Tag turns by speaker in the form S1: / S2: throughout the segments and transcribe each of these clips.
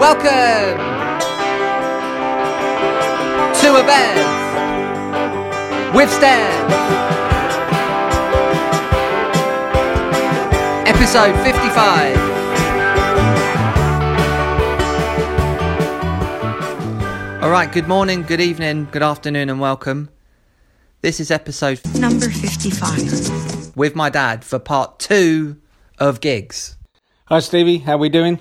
S1: Welcome to a Bev with Stev. Episode 55. All right, good morning, good evening, good afternoon, and welcome. This is episode
S2: Number 55.
S1: with my dad for part two of gigs.
S3: Hi Stevie, how we doing?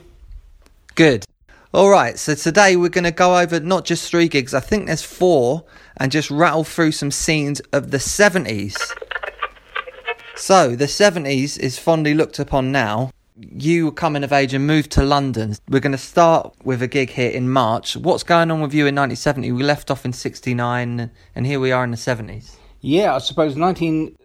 S1: Good. All right, so today we're going to go over not just three gigs, I think there's four, and just rattle through some scenes of the 70s. So, the 70s is fondly looked upon now. You were coming of age and moved to London. We're going to start with a gig here in March. What's going on with you in 1970? We left off in 69, and here we are in the 70s.
S3: Yeah, I suppose 19.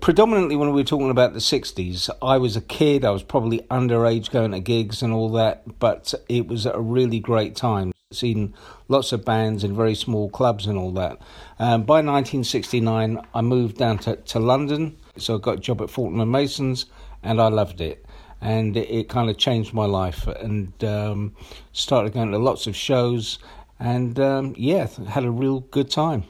S3: Predominantly when we were talking about the 60s, I was a kid, I was probably underage going to gigs and all that, but it was a really great time. Seen lots of bands in very small clubs and all that. Um, by 1969, I moved down to, to London, so I got a job at Fortnum and Masons, and I loved it. And it, it kind of changed my life, and um, started going to lots of shows, and um, yeah, had a real good time.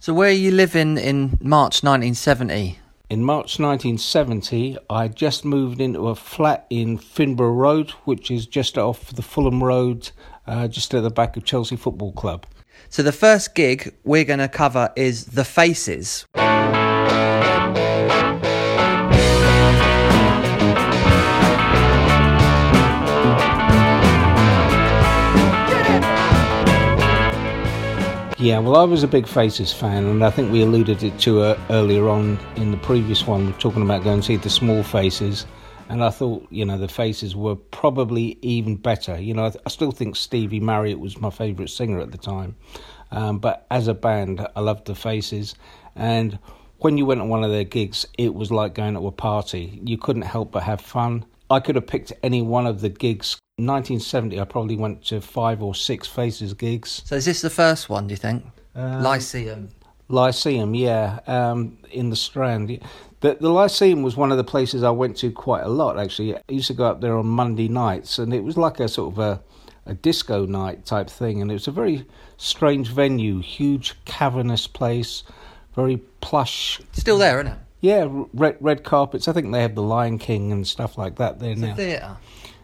S1: So, where are you living in March 1970?
S3: In March 1970, I just moved into a flat in Finborough Road, which is just off the Fulham Road, uh, just at the back of Chelsea Football Club.
S1: So the first gig we're going to cover is The Faces.
S3: Yeah, well, I was a big Faces fan, and I think we alluded it to uh, earlier on in the previous one, talking about going to see the Small Faces. And I thought, you know, the Faces were probably even better. You know, I, I still think Stevie Marriott was my favourite singer at the time. Um, but as a band, I loved the Faces. And when you went to one of their gigs, it was like going to a party. You couldn't help but have fun. I could have picked any one of the gigs. 1970, I probably went to five or six Faces gigs.
S1: So is this the first one, do you think? Lyceum.
S3: Lyceum, yeah, um, in the Strand. The, the Lyceum was one of the places I went to quite a lot, actually. I used to go up there on Monday nights, and it was like a sort of a, a disco night type thing, and it was a very strange venue, huge cavernous place, very plush.
S1: Still there, isn't it?
S3: Yeah, red, red carpets. I think they have the Lion King and stuff like that there
S1: It's
S3: now.
S1: a theatre.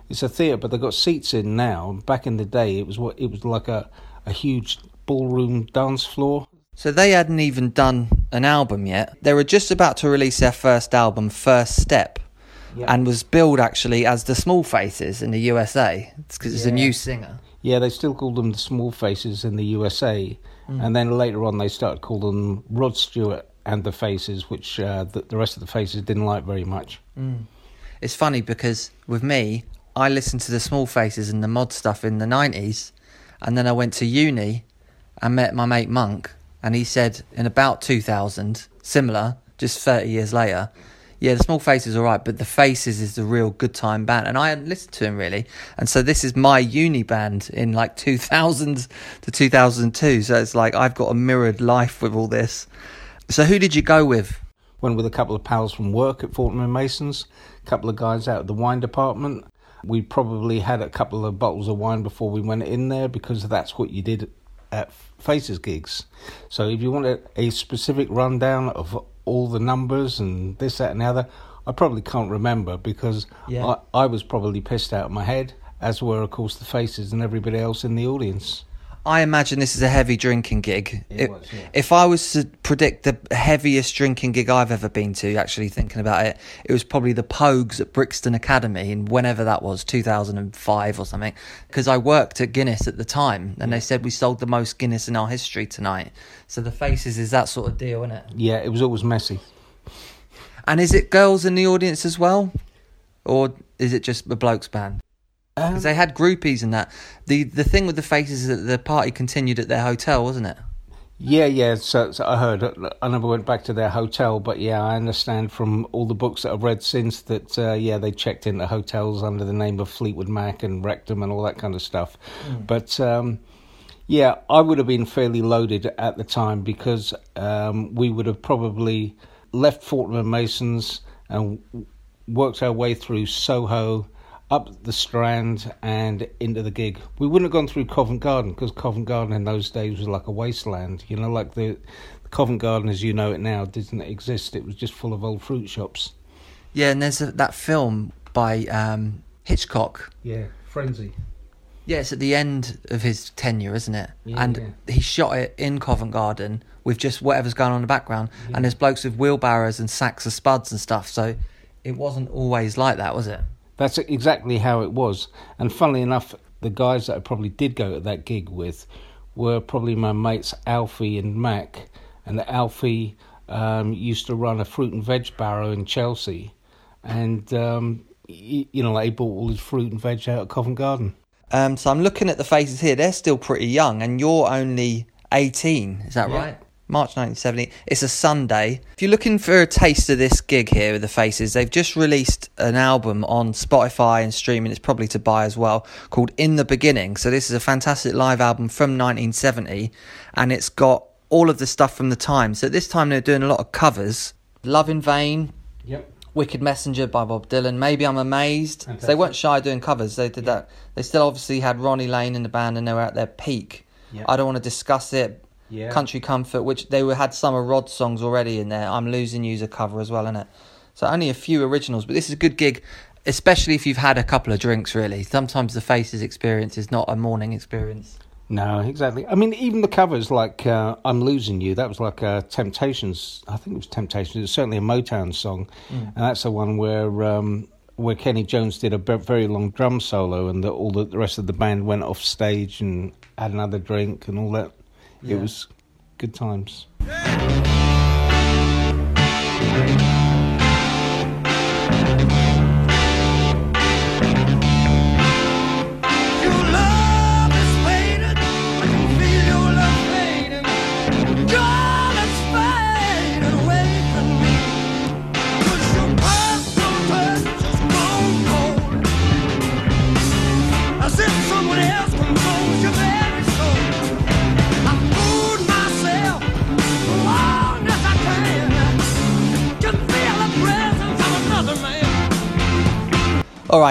S3: It's a theatre, but they've got seats in now. Back in the day, it was what it was like a, a huge ballroom dance floor.
S1: So they hadn't even done an album yet. They were just about to release their first album, First Step,
S3: Yeah.
S1: and was billed actually as the Small Faces in the USA. It's because it's a new singer.
S3: Yeah, they still called them the Small Faces in the USA, mm. and then later on they started calling them Rod Stewart and the Faces, which uh, the, the rest of the Faces didn't like very much.
S1: It's funny because with me, I listened to the Small Faces and the mod stuff in the 90s, and then I went to uni and met my mate Monk, and he said in about 2000, similar, just 30 years later, yeah, the Small Faces are right, but the Faces is the real good time band, and I hadn't listened to him really, and so this is my uni band in like 2000 to 2002, so it's like I've got a mirrored life with all this. So who did you go with?
S3: Went with a couple of pals from work at Fortnum and Masons, a couple of guys out of the wine department. We probably had a couple of bottles of wine before we went in there because that's what you did at Faces gigs. So if you wanted a specific rundown of all the numbers and this, that, and the other, I probably can't remember because
S1: Yeah.
S3: I, I was probably pissed out of my head, as were, of course, the Faces and everybody else in the audience.
S1: I imagine this is a heavy drinking gig.
S3: It
S1: If-
S3: was, yeah.
S1: If I was to predict the heaviest drinking gig I've ever been to, actually thinking about it, it was probably the Pogues at Brixton Academy in whenever that was, 2005 or something. Because I worked at Guinness at the time, and they said we sold the most Guinness in our history tonight. So the Faces is that sort of deal, isn't it?
S3: Yeah, it was always messy.
S1: And is it girls in the audience as well, or is it just a blokes band?
S3: Um,
S1: Because they had groupies and that. The the thing with the Faces is that the party continued at their hotel, wasn't it?
S3: Yeah, yeah. So, so I heard. I never went back to their hotel, but yeah, I understand from all the books that I've read since that uh, yeah, they checked into hotels under the name of Fleetwood Mac and Rectum and all that kind of stuff. But um, yeah, I would have been fairly loaded at the time because um, we would have probably left Fortnum and Masons and worked our way through Soho up the Strand and into the gig. We wouldn't have gone through Covent Garden because Covent Garden in those days was like a wasteland. You know, like the, the Covent Garden as you know it now didn't exist. It was just full of old fruit shops.
S1: Yeah, and there's a, that film by um, Hitchcock.
S3: Yeah, frenzy.
S1: Yeah, it's at the end of his tenure, isn't it?
S3: Yeah,
S1: and
S3: yeah.
S1: he shot it in Covent Garden with just whatever's going on in the background.
S3: Yeah.
S1: And there's blokes with wheelbarrows and sacks of spuds and stuff. So it wasn't always like that, was it?
S3: That's exactly how it was. And funnily enough, the guys that I probably did go to that gig with were probably my mates Alfie and Mac. And Alfie um, used to run a fruit and veg barrow in Chelsea. And, um, you know, like he bought all his fruit and veg out of Covent Garden.
S1: Um, so I'm looking at the faces here. They're still pretty young, and you're only 18. Is that
S3: Yeah.
S1: right? March 1970. It's a Sunday. If you're looking for a taste of this gig here with the Faces, they've just released an album on Spotify and streaming. It's probably to buy as well, called In the Beginning. So this is a fantastic live album from 1970, and it's got all of the stuff from the time. So at this time they're doing a lot of covers. Love in Vain,
S3: Yep.
S1: Wicked Messenger by Bob Dylan. Maybe I'm amazed. So they weren't shy doing covers. They did that. They still obviously had Ronnie Lane in the band, and they were at their peak.
S3: Yeah.
S1: I don't want to discuss it.
S3: Yeah.
S1: Country Comfort, which they were, had some of Rod's songs already in there. I'm losing you's a cover as well, innit? So only a few originals, but this is a good gig, especially if you've had a couple of drinks. Really, sometimes the Faces experience is not a morning experience.
S3: No, exactly. I mean, even the covers like uh, "I'm Losing You," that was like uh, Temptations. I think it was Temptations. It was certainly a Motown song, and that's the one where um, where Kenny Jones did a very long drum solo, and the, all the, the rest of the band went off stage and had another drink and all that.
S1: Yeah.
S3: It was good times.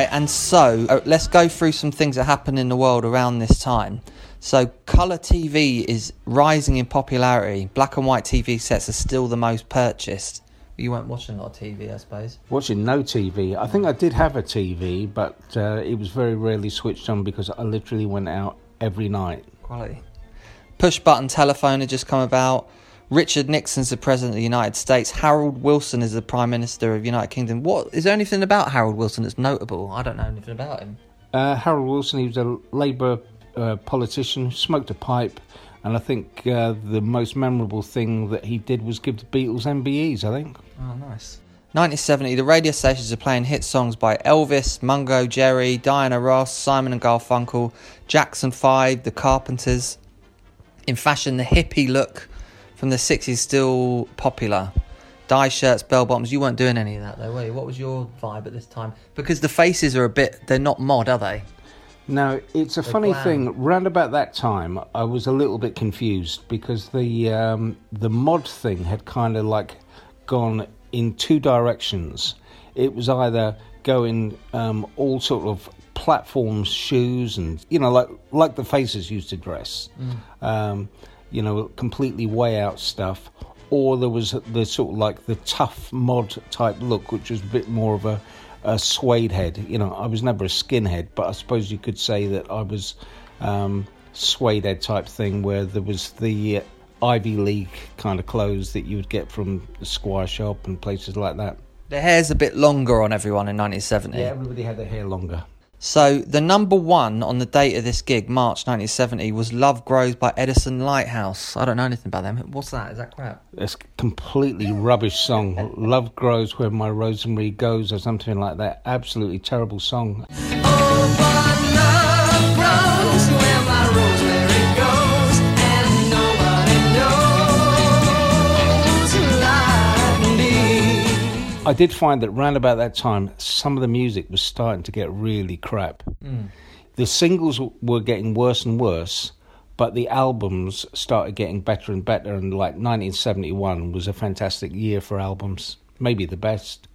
S1: Right, and so uh, let's go through some things that happen in the world around this time. So, colour TV is rising in popularity. Black and white TV sets are still the most purchased. You weren't watching a lot of TV, I suppose.
S3: Watching no TV. I think I did have a TV, but uh, it was very rarely switched on because I literally went out every night.
S1: Quality. Push button telephone had just come about. Richard Nixon's the president of the United States. Harold Wilson is the prime minister of the United Kingdom. What is there anything about Harold Wilson that's notable? I don't know anything about him.
S3: Uh, Harold Wilson, he was a Labour uh, politician, smoked a pipe, and I think uh, the most memorable thing that he did was give the Beatles MBEs, I think.
S1: Oh, nice. 1970, the radio stations are playing hit songs by Elvis, Mungo, Jerry, Diana Ross, Simon and Garfunkel, Jackson 5, The Carpenters. In fashion, the hippie look from the 60s still popular. Dye shirts, bell bottoms. You weren't doing any of that though, were you? What was your vibe at this time? Because the faces are a bit, they're not mod, are they?
S3: Now, it's a funny
S1: glam.
S3: thing. Round about that time, I was a little bit confused because the um, the mod thing had kind of like gone in two directions. It was either going um, all sort of platforms, shoes, and you know, like like the faces used to dress. Um, you know, completely way out stuff. Or there was the sort of like the tough mod type look, which was a bit more of a, a suede head. You know, I was never a skinhead, but I suppose you could say that I was um, suede head type thing, where there was the uh, Ivy League kind of clothes that you would get from the Squire shop and places like that.
S1: The hair's a bit longer on everyone in 1970.
S3: Yeah, everybody had their hair longer.
S1: So the number one on the date of this gig, March 1970, was "Love Grows" by Edison Lighthouse. I don't know anything about them. What's that? Is that crap?
S3: It's a completely rubbish song. Love grows where my rosemary goes, or something like that. Absolutely terrible song. I did find that round about that time, some of the music was starting to get really crap. The singles were getting worse and worse, but the albums started getting better and better. And like 1971 was a fantastic year for albums, maybe the best.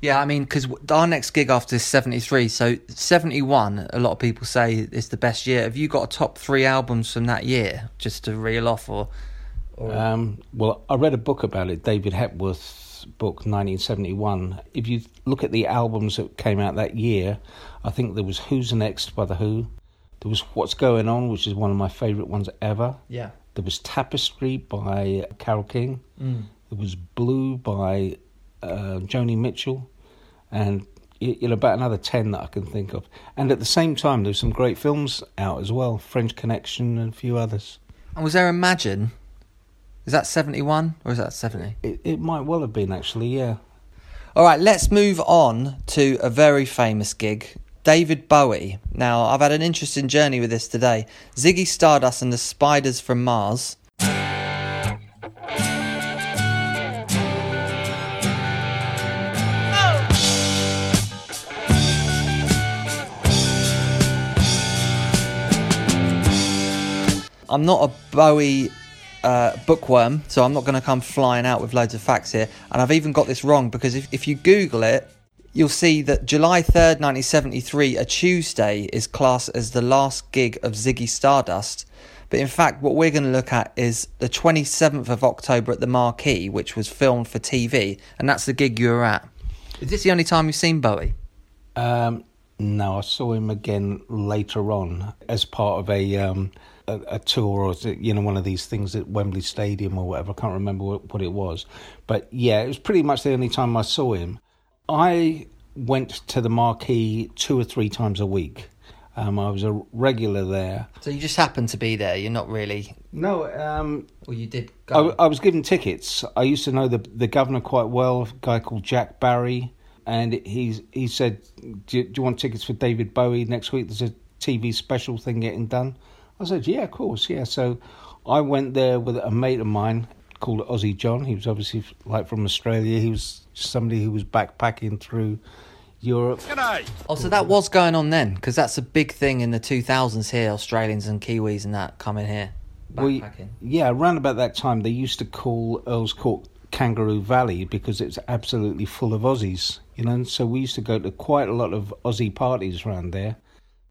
S1: Yeah, I mean, because our next gig after is 73, so 71, a lot of people say is the best year. Have you got a top three albums from that year, just to reel off, or...
S3: Um, well, I read a book about it, David Hepworth's book, 1971. If you look at the albums that came out that year, I think there was Who's Next by The Who. There was What's Going On, which is one of my favourite ones ever.
S1: Yeah.
S3: There was Tapestry by Carole King.
S1: Mm.
S3: There was Blue by uh, Joni Mitchell, and you know about another ten that I can think of. And at the same time, there's some great films out as well: French Connection and a few others.
S1: And was there Imagine? Is that 71 or is that 70?
S3: It, it might well have been actually, yeah.
S1: All right, let's move on to a very famous gig. David Bowie. Now, I've had an interesting journey with this today. Ziggy Stardust and the Spiders from Mars. I'm not a Bowie uh, bookworm, so I'm not going to come flying out with loads of facts here. And I've even got this wrong because if, if you Google it, you'll see that July 3rd, 1973, a Tuesday, is classed as the last gig of Ziggy Stardust. But in fact, what we're going to look at is the 27th of October at the Marquee, which was filmed for TV, and that's the gig you were at. Is this the only time you've seen Bowie?
S3: Um, no, I saw him again later on as part of a um, a, a tour or you know one of these things at Wembley Stadium or whatever. I can't remember what, what it was, but yeah, it was pretty much the only time I saw him. I went to the Marquee two or three times a week. Um, I was a regular there.
S1: So you just happened to be there. You're not really,
S3: No, um,
S1: or you did
S3: I. I was given tickets. I used to know the the governor quite well, a guy called Jack Barrie, and he's he said, do you, "Do you want tickets for David Bowie next week? There's a TV special thing getting done." I said, "Yeah, of course, yeah." So I went there with a mate of mine called Aussie John. He was obviously like from Australia. He was somebody who was backpacking through Europe.
S1: Oh, so that was going on then, because that's a big thing in the 2000s here. Australians and Kiwis and that coming here,
S3: We-
S1: backpacking.
S3: yeah, around about that time, they used to call Earl's Court Kangaroo Valley because it's absolutely full of Aussies, you know. And So we used to go to quite a lot of Aussie parties around there.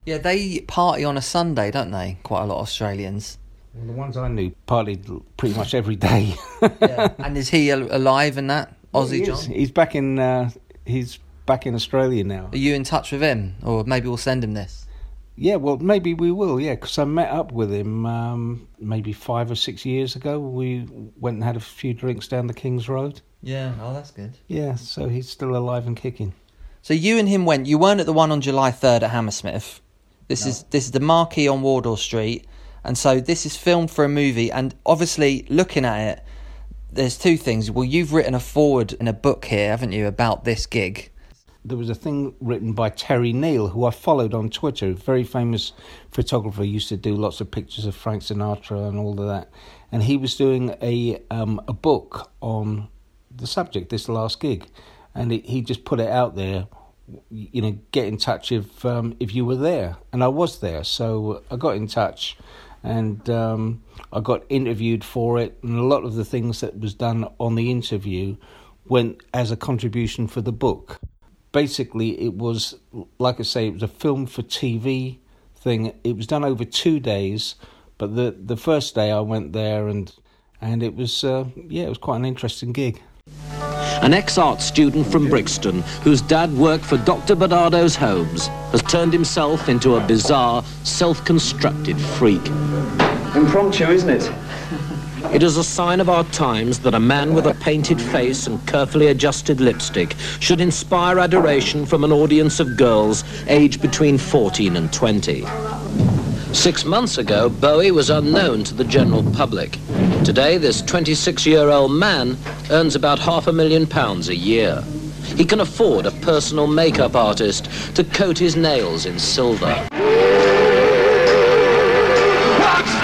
S1: Yeah, they party on a Sunday, don't they? Quite a lot of Australians.
S3: Well, the ones I knew partied pretty much every day.
S1: Yeah. and is he al- alive in that Aussie John?
S3: He's back in. Uh, he's back in Australia now.
S1: Are you in touch with him, or maybe we'll send him this?
S3: Yeah, well, maybe we will. Yeah, because I met up with him um, maybe five or six years ago. We went and had a few drinks down the King's Road.
S1: Yeah. Oh, that's good.
S3: Yeah, so he's still alive and kicking.
S1: So you and him went. You weren't at the one on July third at Hammersmith. This is this is the marquee on Wardour Street, and so this is filmed for a movie. And obviously, looking at it, there's two things. Well, you've written a forward in a book here, haven't you, about this gig?
S3: there was a thing written by Terry O'Neill, who I followed on Twitter, very famous photographer, used to do lots of pictures of Frank Sinatra and all of that. And he was doing a um, a book on the subject, this last gig, and it, he just put it out there. You know, get in touch if um, if you were there, and I was there, so I got in touch, and um, I got interviewed for it, and a lot of the things that was done on the interview went as a contribution for the book basically it was like I say, it was a film for TV thing. It was done over two days, but the the first day I went there and and it was uh, yeah, it was quite an interesting gig.
S4: An ex-art student from Brixton, whose dad worked for Dr. Barnardo's Homes, has turned himself into a bizarre, self-constructed freak.
S5: Impromptu, isn't it?
S4: It is a sign of our times that a man with a painted face and carefully adjusted lipstick should inspire adoration from an audience of girls aged between 14 and 20. Six months ago, Bowie was unknown to the general public. Today, this 26-year-old man earns about half a million pounds a year. He can afford a personal makeup artist to coat his nails in silver.
S6: Watch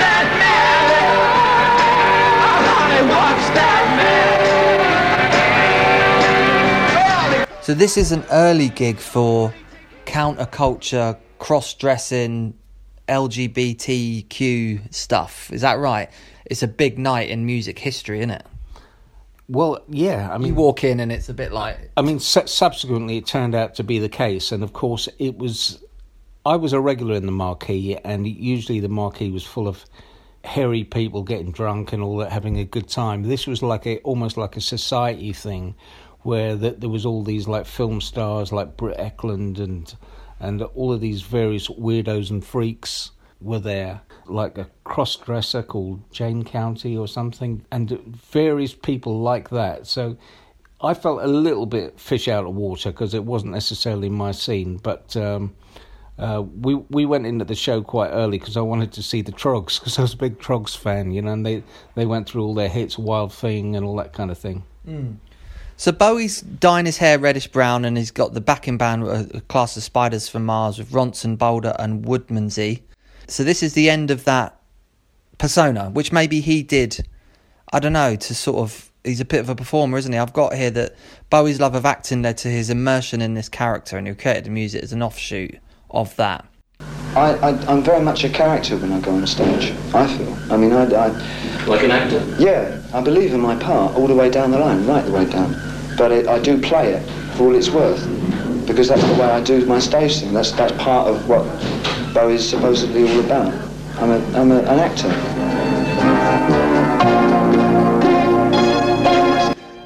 S6: that man! I watch that man!
S1: So this is an early gig for counterculture, cross-dressing, LGBTQ stuff. Is that right? It's a big night in music history, isn't it?
S3: Well, yeah, I mean, You
S1: walk in and it's a bit like
S3: I mean, su- subsequently it turned out to be the case, and of course it was. I was a regular in the marquee, and usually the marquee was full of hairy people getting drunk and all that, having a good time. This was like a almost like a society thing, where that there was all these like film stars like Britt Ekland and and all of these various weirdos and freaks were there, like a cross dresser called Jane County or something, and various people like that. So I felt a little bit fish out of water because it wasn't necessarily my scene, but. Um, uh, we we went into the show quite early because I wanted to see the Troggs because I was a big Troggs fan, you know, and they, they went through all their hits, Wild Thing and all that kind of thing.
S1: So Bowie's dyeing his hair reddish brown, and he's got the backing band, a, a class of Spiders from Mars with Ronson, Bolder, and Woodmansey. So this is the end of that persona, which maybe he did. I don't know to sort of. He's a bit of a performer, isn't he? I've got here that Bowie's love of acting led to his immersion in this character, and he created the music as an offshoot of that.
S5: I, I, I'm very much a character when I go on stage, I feel. I mean, I, I,
S4: Like an actor?
S5: yeah, I believe in my part all the way down the line, right the way down. But it, I do play it for all it's worth, because that's the way I do my stage thing. That's, that's part of what Bowie's supposedly all about. I'm, a, I'm a, an actor.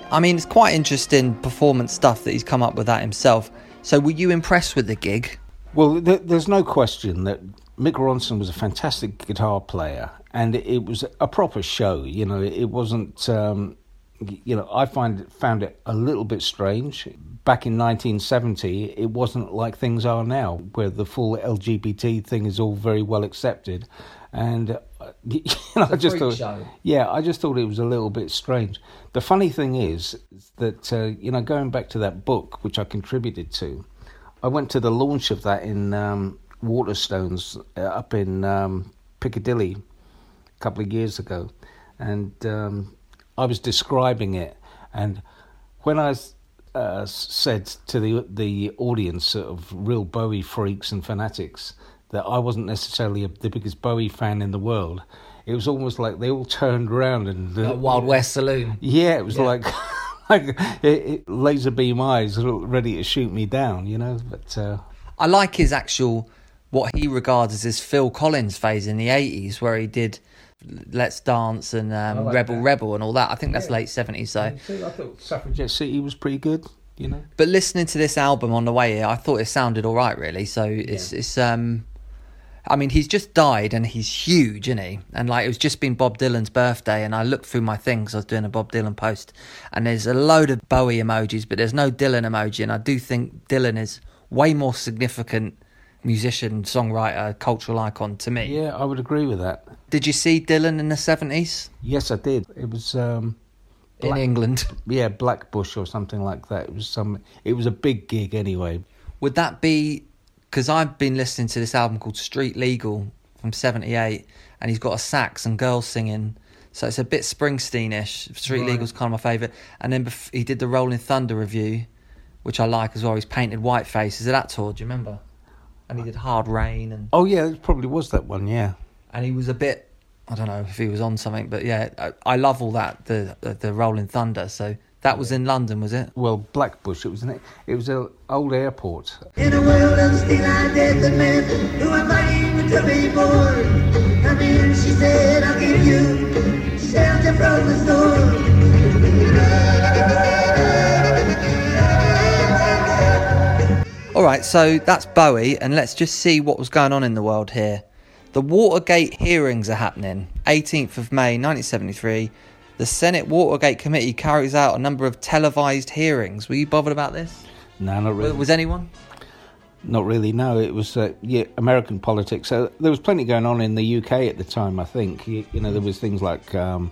S1: I mean, it's quite interesting performance stuff that he's come up with that himself. So, were you impressed with the gig?
S3: Well, th- there's no question that Mick Ronson was a fantastic guitar player, and it, it was a proper show. You know, it wasn't. Um, y- you know, I find found it a little bit strange. Back in 1970, it wasn't like things are now, where the full LGBT thing is all very well accepted, and uh, you know, I just thought,
S1: show.
S3: yeah, I just thought it was a little bit strange. The funny thing is that uh, you know, going back to that book which I contributed to, I went to the launch of that in um, Waterstones uh, up in um, Piccadilly a couple of years ago, and um, I was describing it, and when I uh, said to the the audience of real Bowie freaks and fanatics that I wasn't necessarily a, the biggest Bowie fan in the world, it was almost like they all turned around and uh,
S1: Wild West Saloon.
S3: yeah, it was
S1: Yeah.
S3: like like it, it, laser beam eyes ready to shoot me down, you know. But uh,
S1: I like his actual, what he regards as his Phil Collins phase in the 80s, where he did Let's Dance and um,
S3: like
S1: Rebel
S3: that.
S1: Rebel and all that. I think that's late 70s, so.
S3: I thought Suffragette City was pretty good, you know.
S1: But listening to this album on the way here, I thought it sounded all right, really. So it's it's um, I mean, he's just died and he's huge, isn't he? And like it was just been Bob Dylan's birthday, and I looked through my things. I was doing a Bob Dylan post, and there's a load of Bowie emojis, but there's no Dylan emoji. And I do think Dylan is way more significant musician, songwriter, cultural icon to me.
S3: Yeah, I would agree with that.
S1: Did you see Dylan in the seventies
S3: Yes, I did. It was um,
S1: in England?
S3: yeah, Blackbushe or something like that. It was some. It was a big gig anyway.
S1: Would that be because I've been listening to this album called Street Legal from '78, and he's got a sax and girls singing, so it's a bit Springsteen-ish. Street
S3: Right.
S1: Legal's kind of my favourite, and then bef- he did the Rolling Thunder Revue, which I like as well. He's painted white faces at that tour. Do you remember? And he did Hard Rain, and
S3: Oh yeah, it probably was that one. Yeah.
S1: and he was a bit. I don't know if he was on something, but yeah, I, I love all that the, the the Rolling Thunder. So that was in London, was it?
S3: Well, Blackbushe. It was an. It was an old airport.
S6: In a world of still I did the man who am I even to be born? Come in, she said, I'll give you shelter from the storm.
S1: Right, so that's Bowie, and let's just see what was going on in the world here. The Watergate hearings are happening. 18th of May 1973. The Senate Watergate Committee carries out a number of televised hearings. Were you bothered about this?
S3: No, not really.
S1: Was anyone?
S3: Not really. No, it was uh, yeah, American politics. So there was plenty going on in the UK at the time. I think you, you know there was things like um,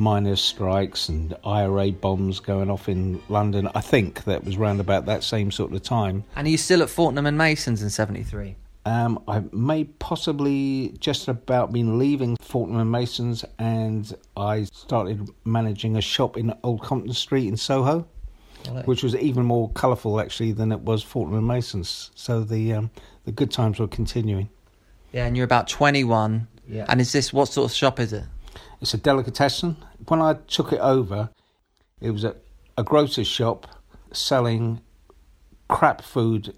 S3: miners' strikes and IRA bombs going off in London. I think that was round about that same sort of time.
S1: And are you still at Fortnum and Mason's in 73?
S3: Um, I may possibly just about been leaving Fortnum and Masons, and I started managing a shop in Old Compton Street in Soho, which was even more colourful actually than it was Fortnum and Masons. So the um, the good times were continuing.
S1: Yeah, and you're about 21.
S3: Yeah.
S1: And is this, what sort of shop is it?
S3: It's a delicatessen. When I took it over, It was a, a grocer's shop selling crap food,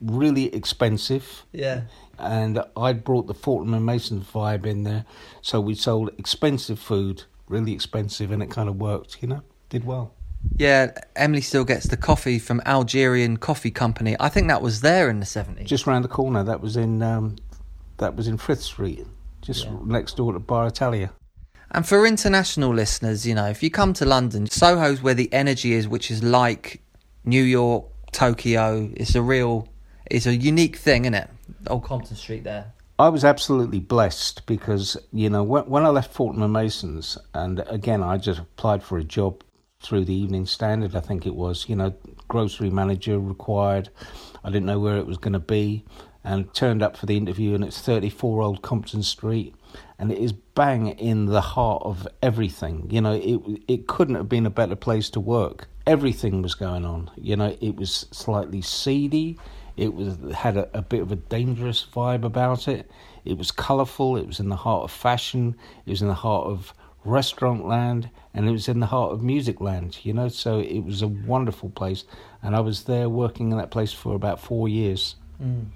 S3: really expensive.
S1: Yeah.
S3: And I'd brought the Fortnum and Mason vibe in there, so we sold expensive food, really expensive, and it kind of worked. You know, did well.
S1: Yeah, Emily still gets the coffee from Algerian Coffee Company. I think that was there in the 70s.
S3: Just round the corner. That was in um, that was in Frith Street, just next door to Bar Italia.
S1: And for international listeners, you know, if you come to London, Soho's where the energy is, which is like New York, Tokyo. It's a real, it's a unique thing, isn't it? Old Compton Street there.
S3: I was absolutely blessed because you know when, I left Fortnum and Masons, and again I just applied for a job through the Evening Standard. I think it was you know grocery manager required. I didn't know where it was going to be, and turned up for the interview, and it's 34 Old Compton Street, and it is bang in the heart of everything. You know it it couldn't have been a better place to work. Everything was going on. You know it was slightly seedy. It was had a, a bit of a dangerous vibe about it. It was colourful. It was in the heart of fashion. It was in the heart of restaurant land, and it was in the heart of music land. You know, so it was a wonderful place, and I was there working in that place for about four years. Mm.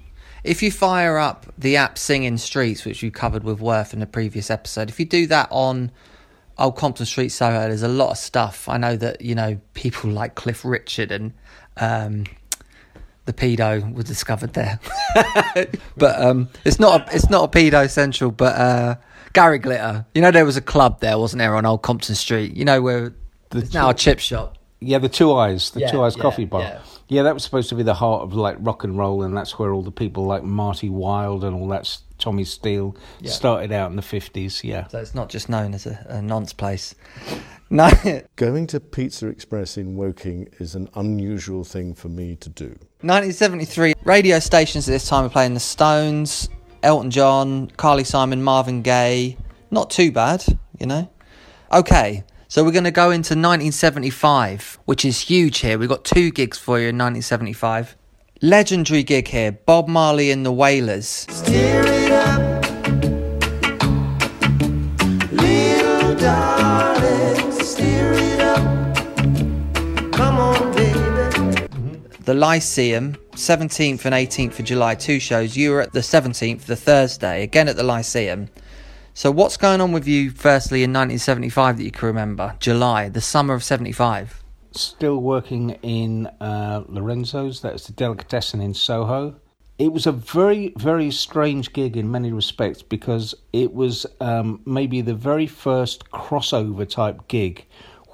S1: If you fire up the app Singing Streets, which you covered with Worth in the previous episode, if you do that on Old Compton Street, Soho, there's a lot of stuff. I know that, you know, people like Cliff Richard and um, the pedo was discovered there. but um, it's not a, it's not a pedo central, but uh, Gary Glitter. You know, there was a club there, wasn't there, on Old Compton Street? You know, where it's now a chip shop.
S3: Yeah, the Two Eyes, the
S1: Yeah,
S3: Two Eyes
S1: yeah,
S3: Coffee Bar.
S1: yeah.
S3: Yeah. that was supposed to be the heart of like rock and roll, and that's where all the people like Marty Wilde and all that Tommy Steele
S1: Yeah.
S3: started out in the fifties. Yeah,
S1: So it's not just known as a, a nonce place. No,
S7: Going to Pizza Express in Woking is an unusual thing for me to do.
S1: 1973, radio stations at this time were playing the Stones, Elton John, Carly Simon, Marvin Gaye. Not too bad, you know. Okay, so we're going to go into 1975, which is huge here. We've got two gigs for you in 1975. Legendary gig here Bob Marley and the Wailers.
S6: Stir it up, little darling, stir it up. Come on, baby. Mm-hmm.
S1: The Lyceum, 17th and 18th of July, two shows. You were at the 17th, the Thursday, again at the Lyceum. So, what's going on with you, firstly, in 1975 that you can remember? July, the summer of 75.
S3: still working in uh, Lorenzo's. That's the delicatessen in Soho. It was a very, very strange gig in many respects because it was um, maybe the very first crossover type gig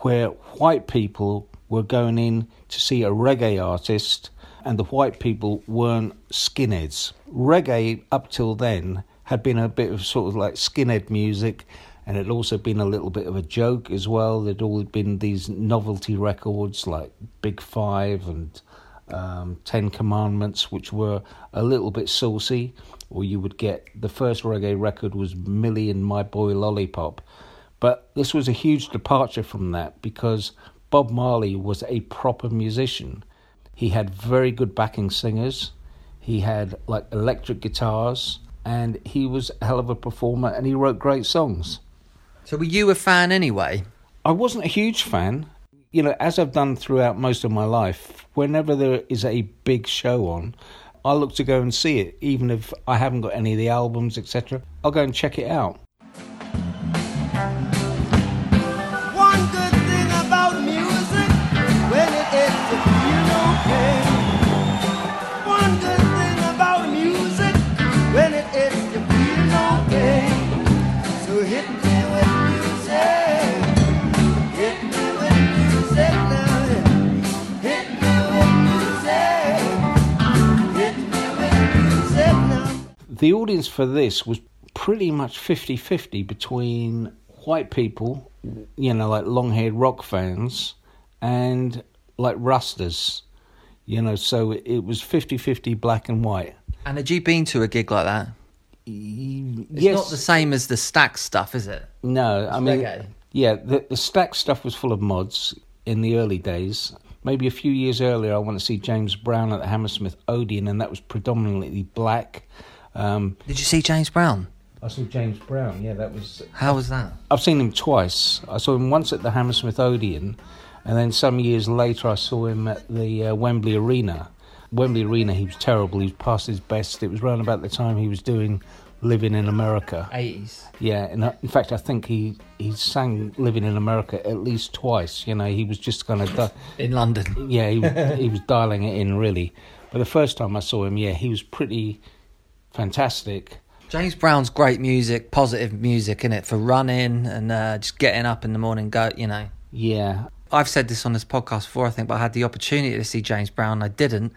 S3: where white people were going in to see a reggae artist and the white people weren't skinheads. Reggae, up till then, had been a bit of sort of like skinhead music and it also been a little bit of a joke as well. There'd all been these novelty records like Big Five and um, Ten Commandments, which were a little bit saucy. Or you would get the first reggae record was Millie and My Boy Lollipop. But this was a huge departure from that because Bob Marley was a proper musician. He had very good backing singers. He had like electric guitars and he was a hell of a performer and he wrote great songs.
S1: So, were you a fan anyway?
S3: I wasn't a huge fan. You know, as I've done throughout most of my life, whenever there is a big show on, I look to go and see it, even if I haven't got any of the albums, etc. I'll go and check it out. The audience for this was pretty much 50 50 between white people, you know, like long haired rock fans, and like Rastas. You know, so it was 50 50 black and white.
S1: And had you been to a gig like that?
S3: It's
S1: It's not the same as the Stax stuff, is it?
S3: No, I mean,
S1: reggae.
S3: yeah, the, the Stax stuff was full of mods in the early days. Maybe a few years earlier, I went to see James Brown at the Hammersmith Odeon, and that was predominantly black. Um,
S1: Did you see James Brown?
S3: I saw James Brown. Yeah, that was.
S1: How was that?
S3: I've seen him twice. I saw him once at the Hammersmith Odeon, And then some years later, I saw him at the uh, Wembley Arena. Wembley Arena, he was terrible. He was past his best. It was around about the time he was doing Living in America.
S1: 80s.
S3: Yeah, and uh, in fact, I think he, he sang Living in America at least twice. You know, he was just kind of, di-
S1: In London.
S3: yeah, he, was- he was dialing it in really. But the first time I saw him, yeah, he was pretty fantastic.
S1: James Brown's great music, positive music in it for running and uh, just getting up in the morning. Go, you know.
S3: Yeah,
S1: I've said this on this podcast before, I think, but I had the opportunity to see James Brown. I didn't.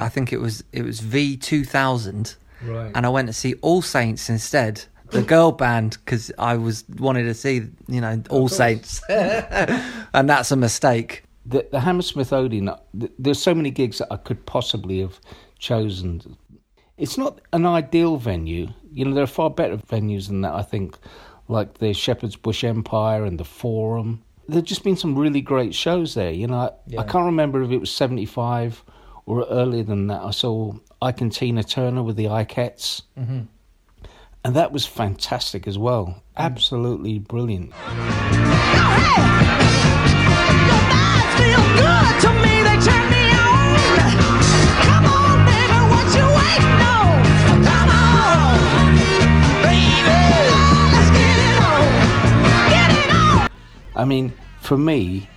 S1: I think it was it was V two thousand,
S3: Right.
S1: and I went to see All Saints instead, the girl band, because I was wanted to see you know All Saints, and that's a mistake.
S3: the, the Hammersmith Odeon, th- there's so many gigs that I could possibly have chosen. It's not an ideal venue. You know, there are far better venues than that, I think, like the Shepherd's Bush Empire and the Forum. There've just been some really great shows there. You know, I,
S1: Yeah.
S3: I can't remember if it was 75 or earlier than that. I saw Ike and Tina Turner with the Ikettes. Mm-hmm. And that was fantastic as well. Absolutely brilliant. I mean, for me,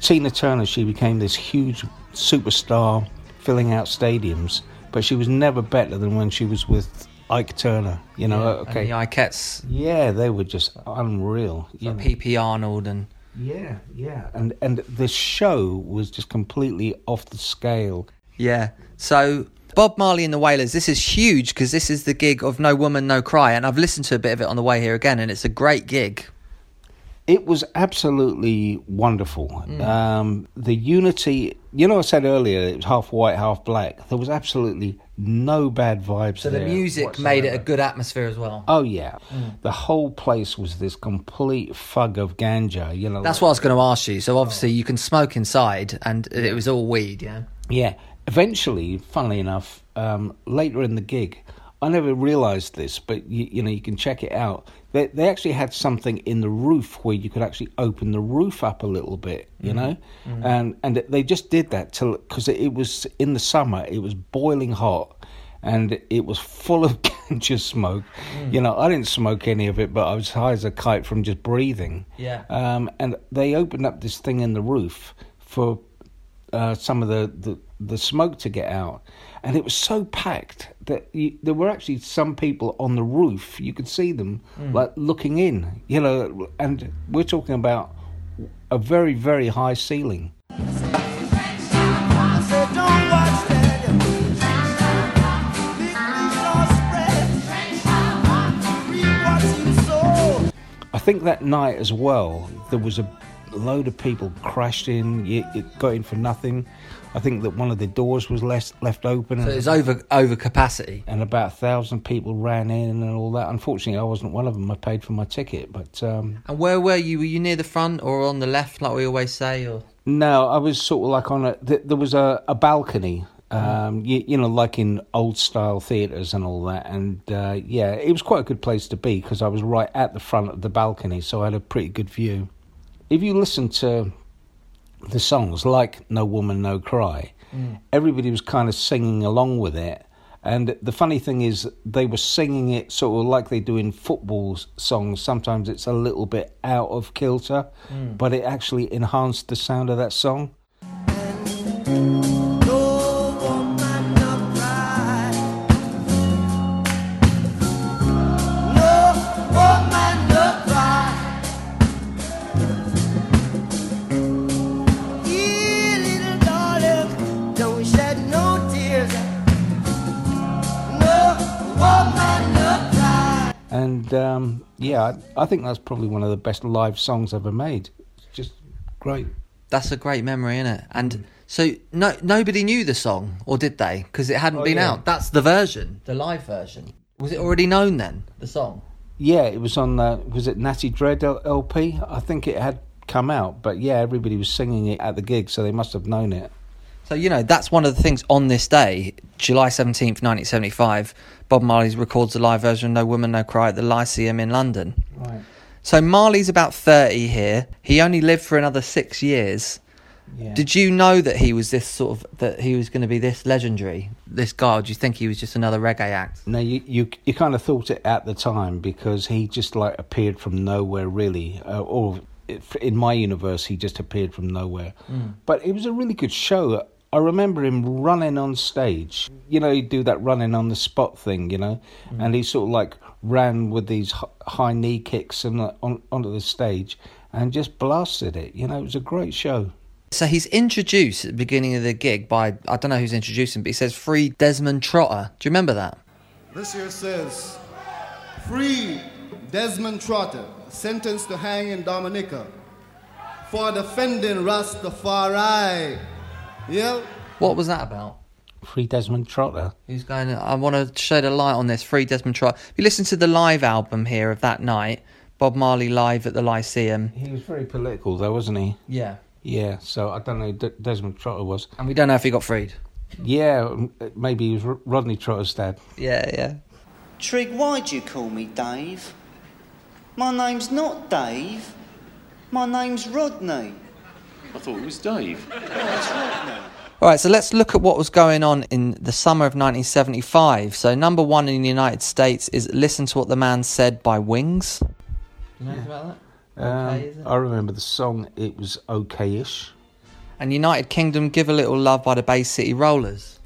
S3: Tina Turner, she became this huge superstar filling out stadiums, but she was never better than when she was with Ike Turner. You know, uh, okay.
S1: And the Ikettes,
S3: yeah, they were just unreal. you
S1: like
S3: know.
S1: PP Arnold, and
S3: Yeah, yeah. And and the show was just completely off the scale.
S1: yeah. So Bob Marley and the Wailers, this is huge because this is the gig of No Woman, No Cry, and I've listened to a bit of it on the way here again, and it's a great gig.
S3: It was absolutely wonderful. Um, the unity, you know, I said earlier it was half white, half black. There was absolutely no bad vibes.
S1: So the music made it a good atmosphere as well.
S3: Oh yeah, the whole place was this complete fug of ganja. You know,
S1: That's
S3: like-
S1: what I was going to ask you. So obviously you can smoke inside, and it was all weed, yeah.
S3: Yeah. Eventually, funnily enough, um, later in the gig, I never realised this, but you, you know you can check it out. They they actually had something in the roof where you could actually open the roof up a little bit, you know, and and they just did that till because it was in the summer, it was boiling hot. And it was full of ganja smoke. You know, I didn't smoke any of it, but I was high as a kite from just breathing.
S1: Yeah.
S3: Um, and they opened up this thing in the roof for uh, some of the, the, the smoke to get out. And it was so packed that you, there were actually some people on the roof. You could see them hmm. like looking in, you know, and we're talking about a very, very high ceiling. I think that night as well, there was a load of people crashed in. It got in for nothing. I think that one of the doors was left left open,
S1: So it was over over capacity.
S3: and about a thousand people ran in and all that. Unfortunately, I wasn't one of them. I paid for my ticket, but um,
S1: And where were you? Were you near the front or on the left, like we always say? Or
S3: no, I was sort of like on a. Th- there was a, a balcony. Um, you, you know, like in old style theatres and all that, and uh, yeah, it was quite a good place to be because I was right at the front of the balcony, so I had a pretty good view. If you listen to the songs like No Woman, No Cry, mm. everybody was kind of singing along with it. And the funny thing is, they were singing it sort of like they do in football songs. Sometimes it's a little bit out of kilter, mm. but it actually enhanced the sound of that song. And um, yeah, I, I think that's probably one of the best live songs ever made. It's just great.
S1: that's a great memory, is it? And so no nobody knew the song, or did they? Because it hadn't
S3: Oh,
S1: been
S3: yeah.
S1: out. That's the version, the live version. Was it already known then? The song.
S3: Yeah, it was on the was it Natty Dread LP? I think it had come out, but yeah, everybody was singing it at the gig, so they must have known it.
S1: So you know that's one of the things on this day, July seventeenth, nineteen seventy-five. Bob Marley records a live version of "No Woman, No Cry" at the Lyceum in London.
S3: Right.
S1: So Marley's about 30 here. He only lived for another six years.
S3: Yeah.
S1: Did you know that he was this sort of that he was going to be this legendary, this guy? Or do you think he was just another reggae act?
S3: No, you, you you kind of thought it at the time because he just like appeared from nowhere, really. Uh, or in my universe, he just appeared from nowhere. But it was a really good show. I remember him running on stage. You know, he'd do that running on the spot thing. You know, and he sort of like ran with these high knee kicks and uh, on onto the stage and just blasted it. You know, it was a great show.
S1: So he's introduced at the beginning of the gig by I don't know who's introducing, but he says free Desmond Trotter. Do you remember that?
S8: This here says, Free Desmond Trotter, sentenced to hang in Dominica for defending Rastafari. Yeah?
S1: What was that about?
S3: Free Desmond Trotter.
S1: He's going? I want to shed a light on this. Free Desmond Trotter. If you listen to the live album here of that night, Bob Marley live at the Lyceum.
S3: He was very political, though, wasn't he?
S1: Yeah.
S3: Yeah. So I don't know. who De- Desmond Trotter was.
S1: And we don't know if he got freed.
S3: Yeah, maybe he was R- Rodney Trotter's dad.
S1: Yeah, yeah.
S9: Trig, why'd you call me Dave? My name's not Dave. My name's Rodney.
S10: I thought it was Dave.
S9: It's Rodney.
S1: All right, so let's look at what was going on in the summer of 1975. So, number one in the United States is Listen to What the Man Said by Wings. You know anything about that?
S3: Um,
S1: Okay.
S3: I remember the song. It was okay-ish.
S1: And United Kingdom, Give a Little Love by the Bay City Rollers.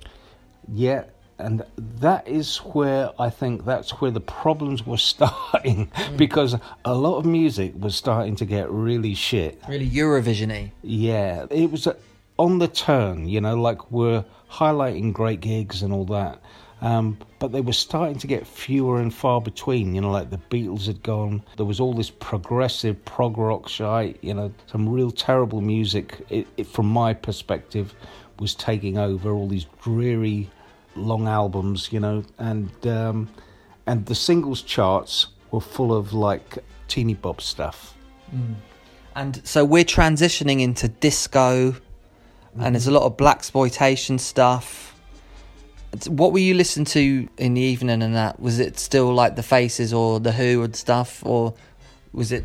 S3: Yeah, and that is where I think that's where the problems were starting because a lot of music was starting to get really shit.
S1: Really Eurovision y.
S3: Yeah, it was uh, on the turn, you know, like we're highlighting great gigs and all that. Um, but they were starting to get fewer and far between, you know, like the Beatles had gone. There was all this progressive prog rock shite, you know, some real terrible music, it, it, from my perspective, was taking over all these dreary long albums, you know, and um, and the singles charts were full of like teeny bop stuff.
S1: And so we're transitioning into disco, and there's a lot of black exploitation stuff. What were you listening to in the evening and that? Was it still like the Faces or the Who and stuff, or was it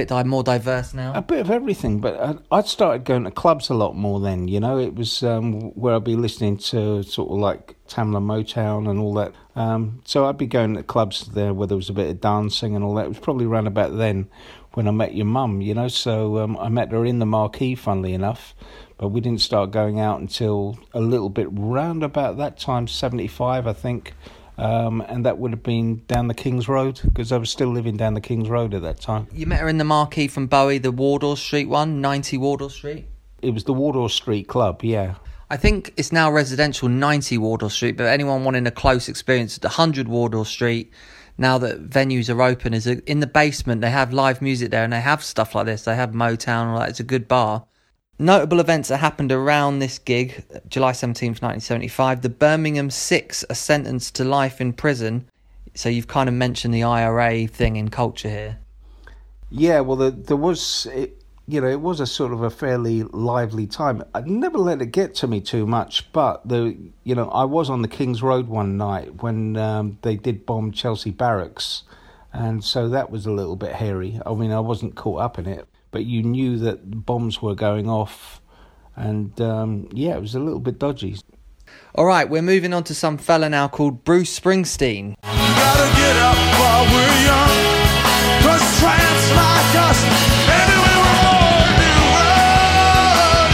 S1: bit di- more diverse now?
S3: A bit of everything, but I- I'd started going to clubs a lot more then. You know, it was um, where I'd be listening to sort of like Tamla Motown and all that. Um, so I'd be going to clubs there where there was a bit of dancing and all that. It was probably around about then when I met your mum. You know, so um, I met her in the marquee, funnily enough. But we didn't start going out until a little bit round about that time, seventy five, I think. Um, and that would have been down the King's Road because I was still living down the King's Road at that time.
S1: You met her in the marquee from Bowie, the Wardour Street one, 90 Wardour Street.
S3: It was the Wardour Street Club, yeah.
S1: I think it's now residential 90 Wardour Street, but anyone wanting a close experience at 100 Wardour Street, now that venues are open, is in the basement. They have live music there and they have stuff like this. They have Motown, all that. It's a good bar. Notable events that happened around this gig, July 17th, 1975. The Birmingham Six are sentenced to life in prison. So you've kind of mentioned the IRA thing in culture here.
S3: Yeah, well, there, there was, it, you know, it was a sort of a fairly lively time. I never let it get to me too much, but the, you know, I was on the King's Road one night when um, they did bomb Chelsea Barracks, and so that was a little bit hairy. I mean, I wasn't caught up in it, but you knew that bombs were going off, and um, yeah, it was a little bit dodgy.
S1: All right, we're moving on to some fella now called Bruce Springsteen.
S6: Gotta get up while we're young. Cause tramps like us, anywhere we're born to run.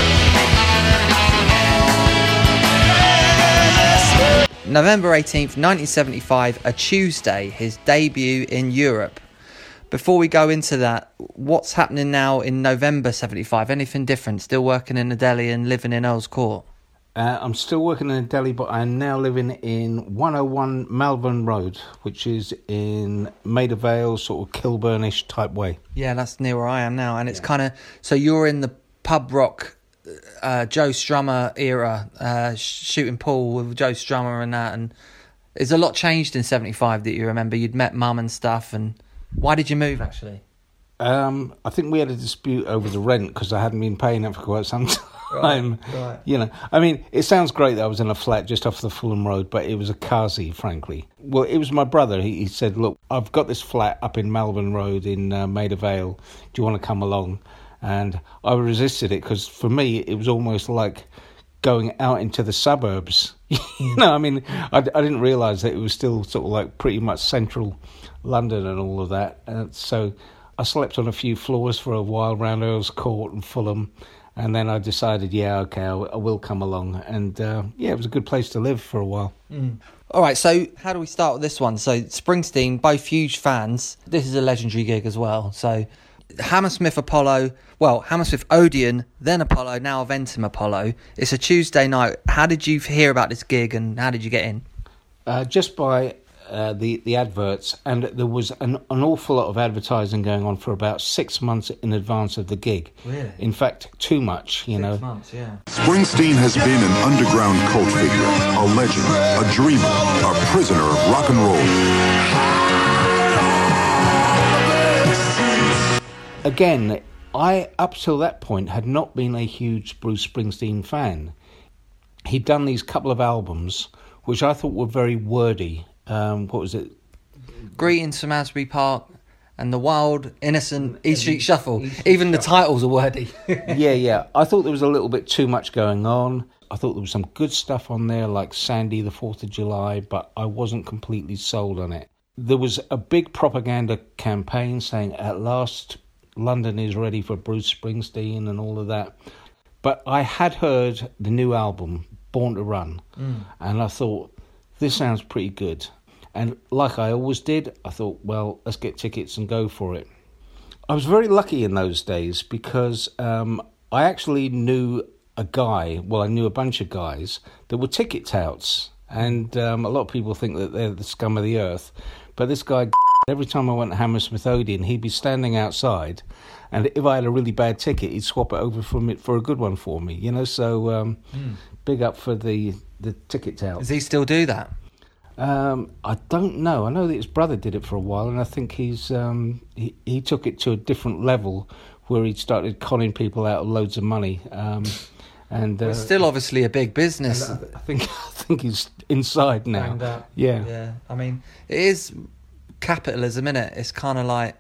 S6: Yes,
S1: November 18th, 1975, a Tuesday, his debut in Europe. Before we go into that, what's happening now in November 75? Anything different? Still working in the deli and living in Earl's Court?
S3: Uh, I'm still working in a deli, but I'm now living in 101 Malvern Road, which is in Maida Vale, sort of Kilburnish type way.
S1: Yeah, that's near where I am now. And it's kind of so you're in the pub rock uh, Joe Strummer era, uh, shooting pool with Joe Strummer and that. And there's a lot changed in 75 that you remember. You'd met mum and stuff. And why did you move actually?
S3: Um, I think we had a dispute over the rent because I hadn't been paying it for quite some time. time.
S1: right.
S3: You know, I mean, it sounds great that I was in a flat just off the Fulham Road, but it was a Kazi, frankly. Well, it was my brother. He, he said, "Look, I've got this flat up in Malvern Road in uh, Maida Vale. Do you want to come along?" And I resisted it because for me, it was almost like going out into the suburbs. you know, I mean, I, I didn't realise that it was still sort of like pretty much central London and all of that. And so I slept on a few floors for a while around Earl's Court and Fulham. And then I decided, yeah, okay, I, I will come along. And uh, yeah, it was a good place to live for a while.
S1: All right, so how do we start with this one? So Springsteen, both huge fans. This is a legendary gig as well. So Hammersmith Apollo, well, Hammersmith Odeon, then Apollo, now Eventim Apollo. It's a Tuesday night. How did you hear about this gig and how did you get in?
S3: Uh, just by uh, the the adverts, and there was an, an awful lot of advertising going on for about six months in advance of the gig.
S1: Really?
S3: In fact, too much. You know.
S1: months, yeah.
S11: Springsteen has been an underground cult figure, a legend, a dreamer, a prisoner of rock and roll.
S3: Again, I up till that point had not been a huge Bruce Springsteen fan. He'd done these couple of albums, which I thought were very wordy. Um, what was it?
S1: Greetings from Asbury Park and the wild, innocent East Street Shuffle. Even the titles are wordy.
S3: yeah, yeah. I thought there was a little bit too much going on. I thought there was some good stuff on there, like Sandy, the Fourth of July, but I wasn't completely sold on it. There was a big propaganda campaign saying, "At last, London is ready for Bruce Springsteen," and all of that. But I had heard the new album, Born to Run, and I thought this sounds pretty good. And like I always did, I thought, well, let's get tickets and go for it. I was very lucky in those days because um, I actually knew a guy, well, I knew a bunch of guys that were ticket touts. And um, a lot of people think that they're the scum of the earth. But this guy, every time I went to Hammersmith Odeon, he'd be standing outside. And if I had a really bad ticket, he'd swap it over for, me, for a good one for me, you know? So um, big up for the, the ticket touts.
S1: Does he still do that?
S3: Um, I don't know. I know that his brother did it for a while, and I think he's um, he he took it to a different level where he started conning people out of loads of money. Um, and uh,
S1: It's still obviously a big business.
S3: I think I think he's inside now.
S1: Banged up.
S3: Yeah.
S1: Yeah. I mean, it is capitalism, is it? It's kind of like,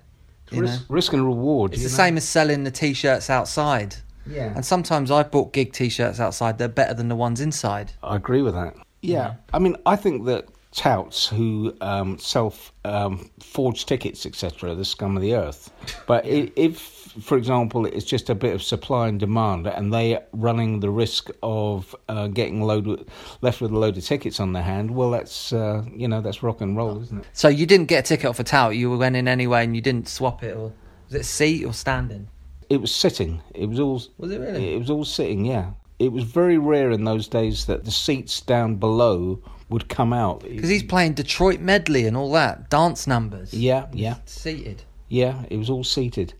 S1: you know,
S3: risk, risk and reward.
S1: it's the
S3: know?
S1: same as selling the t-shirts outside.
S3: Yeah.
S1: And sometimes I've bought gig t-shirts outside. They're better than the ones inside.
S3: I agree with that. Yeah, I mean, I think that touts who um, self um, forge tickets, etc., the scum of the earth. But if, for example, it's just a bit of supply and demand, and they are running the risk of uh, getting load with, left with a load of tickets on their hand, well, that's uh, you know that's rock and roll, isn't it?
S1: So you didn't get a ticket off a tout. You went in anyway, and you didn't swap it, or was it seat or standing?
S3: It was sitting. It was all.
S1: Was it really?
S3: It was all sitting. Yeah. It was very rare in those days that the seats down below would come out.
S1: Because he's playing Detroit medley and all that dance numbers.
S3: Yeah, yeah,
S1: Seated.
S3: yeah. It was all seated.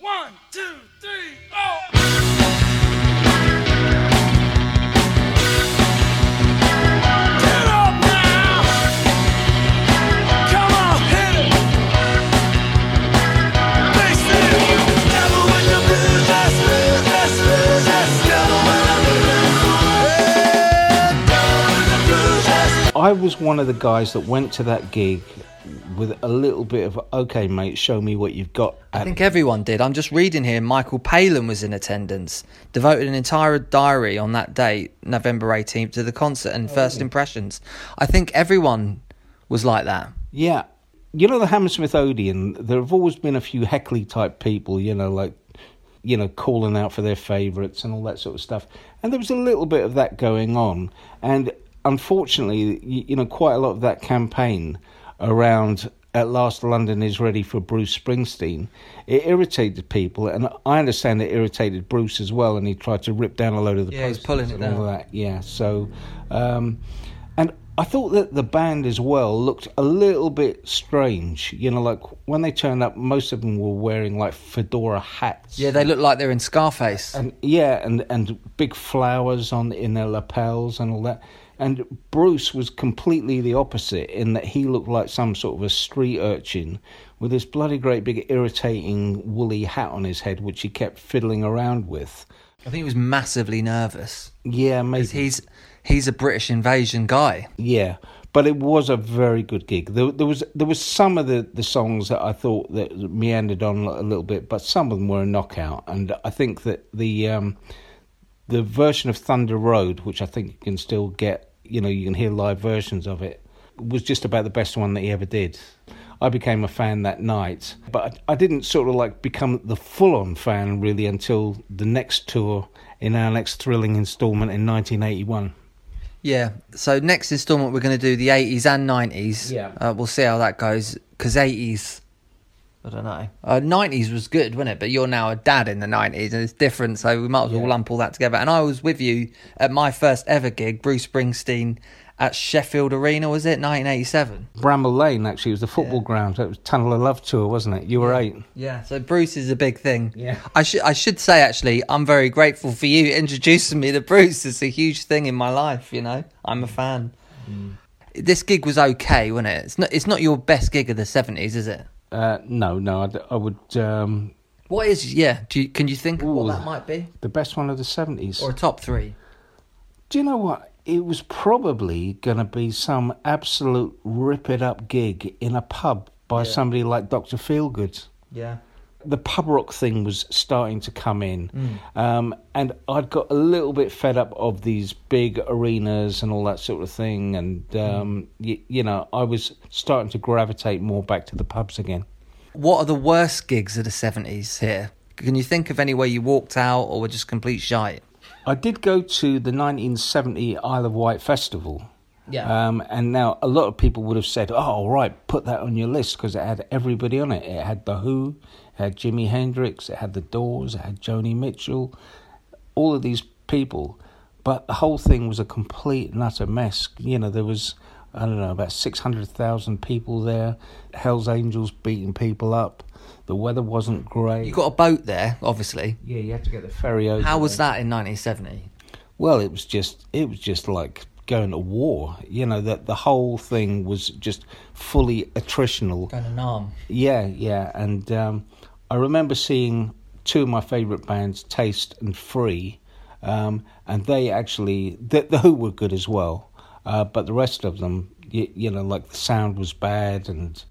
S6: One, two,
S3: was one of the guys that went to that gig with a little bit of okay, mate, show me what you've got.
S1: I think everyone did. I'm just reading here. Michael Palin was in attendance, devoted an entire diary on that date, November 18th, to the concert and oh. first impressions. I think everyone was like that.
S3: Yeah. You know, the Hammersmith Odeon, there have always been a few Heckley type people, you know, like, you know, calling out for their favourites and all that sort of stuff. And there was a little bit of that going on. And unfortunately, you, you know, quite a lot of that campaign around at last London is ready for Bruce Springsteen. It irritated people, and I understand it irritated Bruce as well, and he tried to rip down a load of the
S1: Yeah, he's pulling it
S3: and all
S1: down.
S3: that. Yeah, so, um, and I thought that the band as well looked a little bit strange. You know, like when they turned up, most of them were wearing like fedora hats.
S1: Yeah, they look like they're in Scarface.
S3: And yeah, and and big flowers on in their lapels and all that. And Bruce was completely the opposite in that he looked like some sort of a street urchin with this bloody great big irritating woolly hat on his head, which he kept fiddling around with.
S1: I think he was massively nervous.
S3: Yeah, maybe.
S1: He's he's a British invasion guy.
S3: Yeah, but it was a very good gig. There, there was there was some of the, the songs that I thought that meandered on a little bit, but some of them were a knockout. And I think that the um, the version of Thunder Road, which I think you can still get, you know, you can hear live versions of it, was just about the best one that he ever did. I became a fan that night, but I didn't sort of like become the full on fan really until the next tour in our next thrilling installment in 1981.
S1: Yeah. So next instalment, we're going to do the 80s and 90s.
S3: Yeah.
S1: Uh, we'll see how that goes. Because 80s, I don't know. Uh, 90s was good, wasn't it? But you're now a dad in the 90s and it's different. So we might as well
S3: Yeah.
S1: lump all that together. And I was with you at my first ever gig, Bruce Springsteen at Sheffield Arena, was it? 1987.
S3: Bramall Lane actually was the football ground. It was Tunnel of Love tour, wasn't it? You were eight.
S1: Yeah, so Bruce is a big thing.
S3: Yeah.
S1: I should I should say actually, I'm very grateful for you introducing me to Bruce. It's a huge thing in my life, you know. I'm a fan. This gig was okay, wasn't it? It's not it's not your best gig of the 70s, is it?
S3: Uh, no, no, I'd, Um,
S1: What is yeah, do you, can you think of what that might be?
S3: the best one of the seventies.
S1: Or a top 3?
S3: Do you know what? It was probably going to be some absolute rip it up gig in a pub by somebody like Doctor Feelgood.
S1: Yeah.
S3: The pub rock thing was starting to come in,
S1: Mm.
S3: um, and I'd got a little bit fed up of these big arenas and all that sort of thing. And
S1: Mm.
S3: um, y- you know, I was starting to gravitate more back to the pubs again.
S1: What are the worst gigs of the 70s here? Can you think of any where you walked out or were just complete shite?
S3: I did go to the 1970 Isle of Wight festival.
S1: Yeah.
S3: Um, and now a lot of people would have said, "Oh, all right, put that on your list because it had everybody on it. It had the Who, it had Jimi Hendrix, it had the Doors, it had Joni Mitchell, all of these people." But the whole thing was a complete and utter mess. You know, there was I don't know about six hundred thousand people there. Hell's Angels beating people up. The weather wasn't great.
S1: You got a boat there, obviously.
S3: yeah, you had to get the ferry over.
S1: How was that in 1970?
S3: Well, it was just it was just like going to war. You know that the whole thing was just fully attritional.
S1: Going to Nam.
S3: Yeah, yeah, and um, I remember seeing two of my favourite bands, Taste and Free, um, and they actually the, the Who were good as well, uh, but the rest of them, you, you know, like the sound was bad and.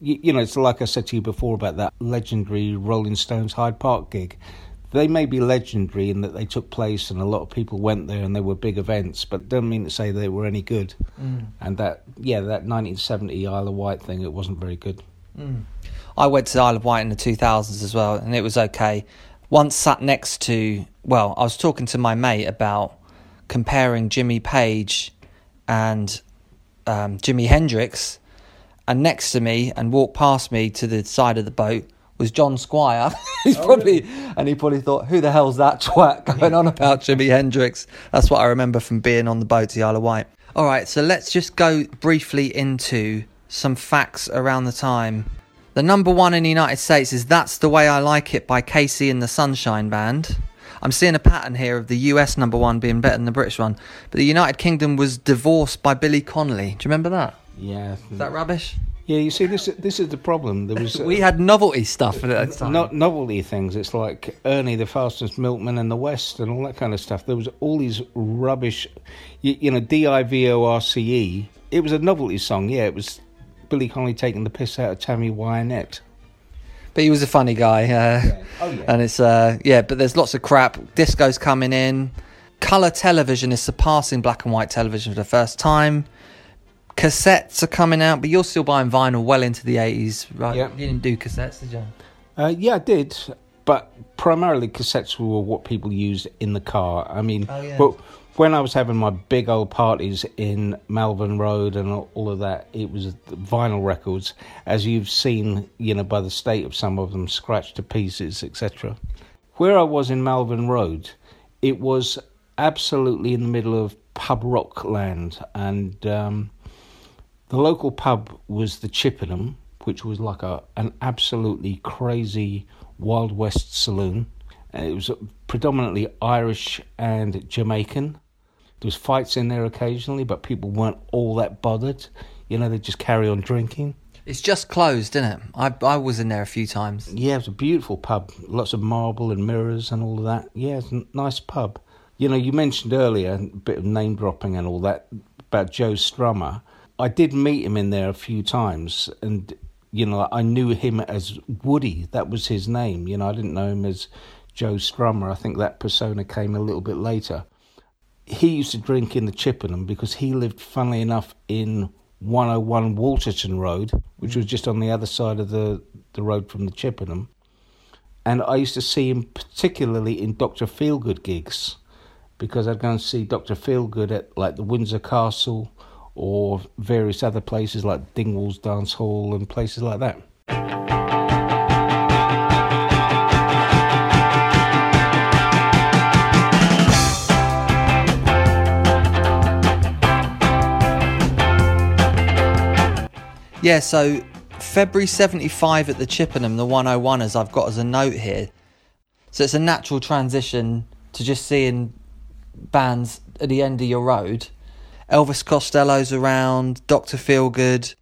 S3: You, you know, it's like I said to you before about that legendary Rolling Stones Hyde Park gig they may be legendary in that they took place and a lot of people went there and they were big events, but it doesn't mean to say they were any good.
S1: Mm.
S3: And that, yeah, that 1970 Isle of Wight thing, it wasn't very good.
S1: I went to the Isle of Wight in the 2000s as well, and it was okay. Once sat next to, well, I was talking to my mate about comparing Jimmy Page and um, Jimi Hendrix, and next to me and walked past me to the side of the boat was John Squire. He's probably, and he probably thought, "Who the hell's that twat going on about Jimi Hendrix?" That's what I remember from being on the boat to the Isle of Wight. All right, so let's just go briefly into some facts around the time. The number one in the United States is "That's the Way I Like It" by KC and the Sunshine Band. I'm seeing a pattern here of the US number one being better than the British one, but the United Kingdom was divorced by Billy Connolly. Do you remember that?
S3: Yeah.
S1: Is that rubbish?
S3: Yeah, you see, this this is the problem. There was
S1: We had novelty stuff at that time.
S3: not novelty things. It's like Ernie the fastest milkman in the West and all that kind of stuff. There was all these rubbish, you, you know, D I V O R C E. It was a novelty song. Yeah, it was Billy Connolly taking the piss out of Tammy Wynette.
S1: But he was a funny guy. Uh,
S3: Oh, yeah.
S1: And it's, uh, yeah, but there's lots of crap. Disco's coming in. Colour television is surpassing black and white television for the first time. Cassettes are coming out, but you're still buying vinyl well into the 80s, right?
S3: Yeah.
S1: You didn't do cassettes, did you?
S3: Uh, yeah, I did, but primarily cassettes were what people used in the car. I mean,
S1: Oh, yeah.
S3: but when I was having my big old parties in Malvern Road and all of that, it was vinyl records, as you've seen, you know, by the state of some of them, scratched to pieces, etc. Where I was in Malvern Road, it was absolutely in the middle of pub rock land, and um, the local pub was the Chippenham, which was like a an absolutely crazy Wild West saloon. It was predominantly Irish and Jamaican. There was fights in there occasionally, but people weren't all that bothered. You know, they just carry on drinking.
S1: It's just closed, isn't it? I I was in there a few times.
S3: Yeah, it's a beautiful pub. Lots of marble and mirrors and all of that. Yeah, it's a nice pub. You know, you mentioned earlier a bit of name dropping and all that about Joe Strummer. I did meet him in there a few times, and you know, I knew him as Woody. That was his name. You know, I didn't know him as Joe Strummer. I think that persona came a little bit later. He used to drink in the Chippenham because he lived, funnily enough, in 101 Walterton Road, which mm. was just on the other side of the, the road from the Chippenham. And I used to see him particularly in Dr. Feelgood gigs because I'd go and see Dr. Feelgood at like the Windsor Castle or various other places like Dingwall's Dance Hall and places like that.
S1: Yeah, so February 75 at the Chippenham, the 101, as I've got as a note here. So it's a natural transition to just seeing bands at the end of your road. Elvis Costello's around, Dr. Feelgood.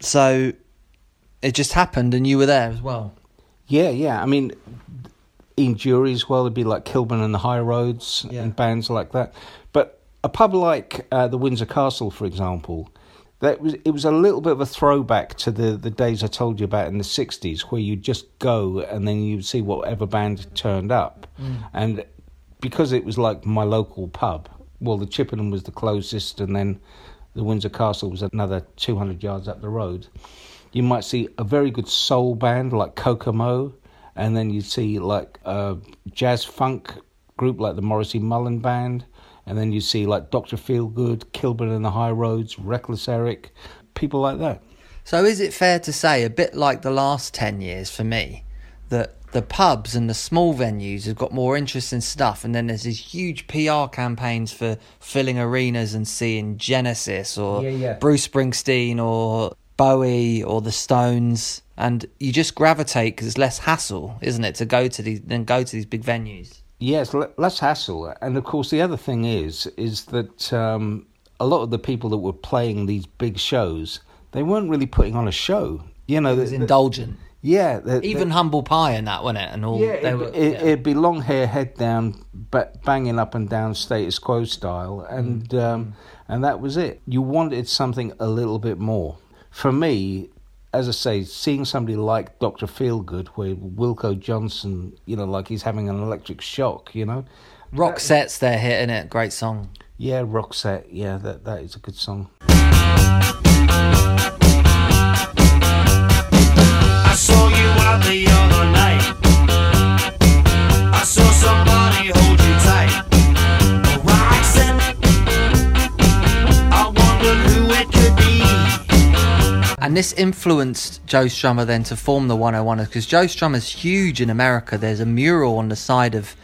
S1: So it just happened and you were there as well.
S3: Yeah, yeah. I mean, in jury as well, it'd be like Kilburn and the High Roads
S1: Yeah.
S3: and bands like that. But a pub like uh, the Windsor Castle, for example, that was it was a little bit of a throwback to the, the days I told you about in the '60s, where you just go and then you'd see whatever band turned up, mm. and because it was like my local pub. Well, the Chippenham was the closest, and then the Windsor Castle was another 200 yards up the road. You might see a very good soul band like Kokomo, and then you see like a jazz funk group like the Morrissey Mullen Band, and then you see like Dr. Feelgood, Kilburn and the High Roads, Reckless Eric, people like that.
S1: So is it fair to say, a bit like the last 10 years for me, that the pubs and the small venues have got more interesting stuff and then there's these huge PR campaigns for filling arenas and seeing Genesis or
S3: Yeah, yeah.
S1: Bruce Springsteen or Bowie or the Stones and you just gravitate because it's less hassle, isn't it, to go to these than go to these big venues.
S3: Yes, le- less hassle. And of course, the other thing is, is that um, a lot of the people that were playing these big shows, they weren't really putting on a show. You know,
S1: It was
S3: the-
S1: indulgent.
S3: Yeah, the-
S1: Even
S3: the-
S1: Humble Pie and that, wasn't it? And all
S3: Yeah,
S1: they
S3: it,
S1: were,
S3: it,
S1: yeah.
S3: it'd be long hair, head down, but banging up and down status quo style, and
S1: Mm.
S3: um, and that was it. You wanted something a little bit more. For me, as I say, seeing somebody like Doctor Feelgood, where Wilko Johnson, you know, like he's having an electric shock, you know.
S1: Roxette's their hit in it. Great song.
S3: Yeah, rock set. Yeah, that that is a good song.
S6: I saw you out the other
S1: And this influenced Joe Strummer then to form the 101ers because Joe Strummer's huge in America. There's a mural on the side of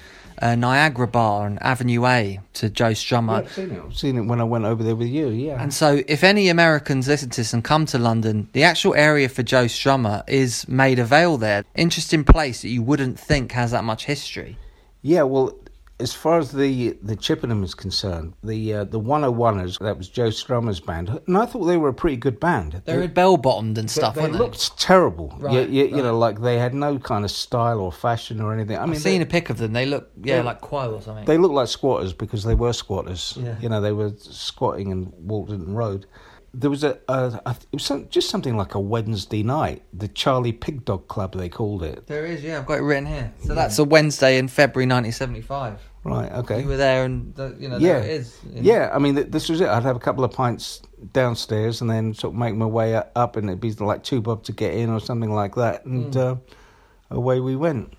S1: uh, Niagara Bar and Avenue A to Joe Strummer.
S3: I've seen it. I've seen it when I went over there with you. Yeah.
S1: And so, if any Americans listen to this and come to London, the actual area for Joe Strummer is Maida Vale there. Interesting place that you wouldn't think has that much history.
S3: Yeah, well, as far as the the Chippenham is concerned, the uh, the 101ers, that was Joe Strummer's band, and I thought they were a pretty good band.
S1: They were bell bottomed and stuff,
S3: they
S1: weren't they?
S3: looked terrible.
S1: Right,
S3: you, you, you know, like they had no kind of style or fashion or anything. I
S1: I've
S3: mean,
S1: seen
S3: they,
S1: a pic of them. They look, yeah,
S3: they-
S1: like Quo or something.
S3: they looked like squatters because they were squatters.
S1: Yeah.
S3: You know, they were squatting in Walterton Road. There was a, a, a it was some, just something like a Wednesday night, the Charlie Pig Dog Club they called it.
S1: there is, yeah, I've got it written here. So that's a Wednesday in February 1975.
S3: Right. Okay.
S1: You were there, and you know,
S3: yeah,
S1: there it is. you know.
S3: yeah. I mean, th- this was it. I'd have a couple of pints downstairs, and then sort of make my way up, and it'd be like two bob to get in, or something like that, and uh, away we went.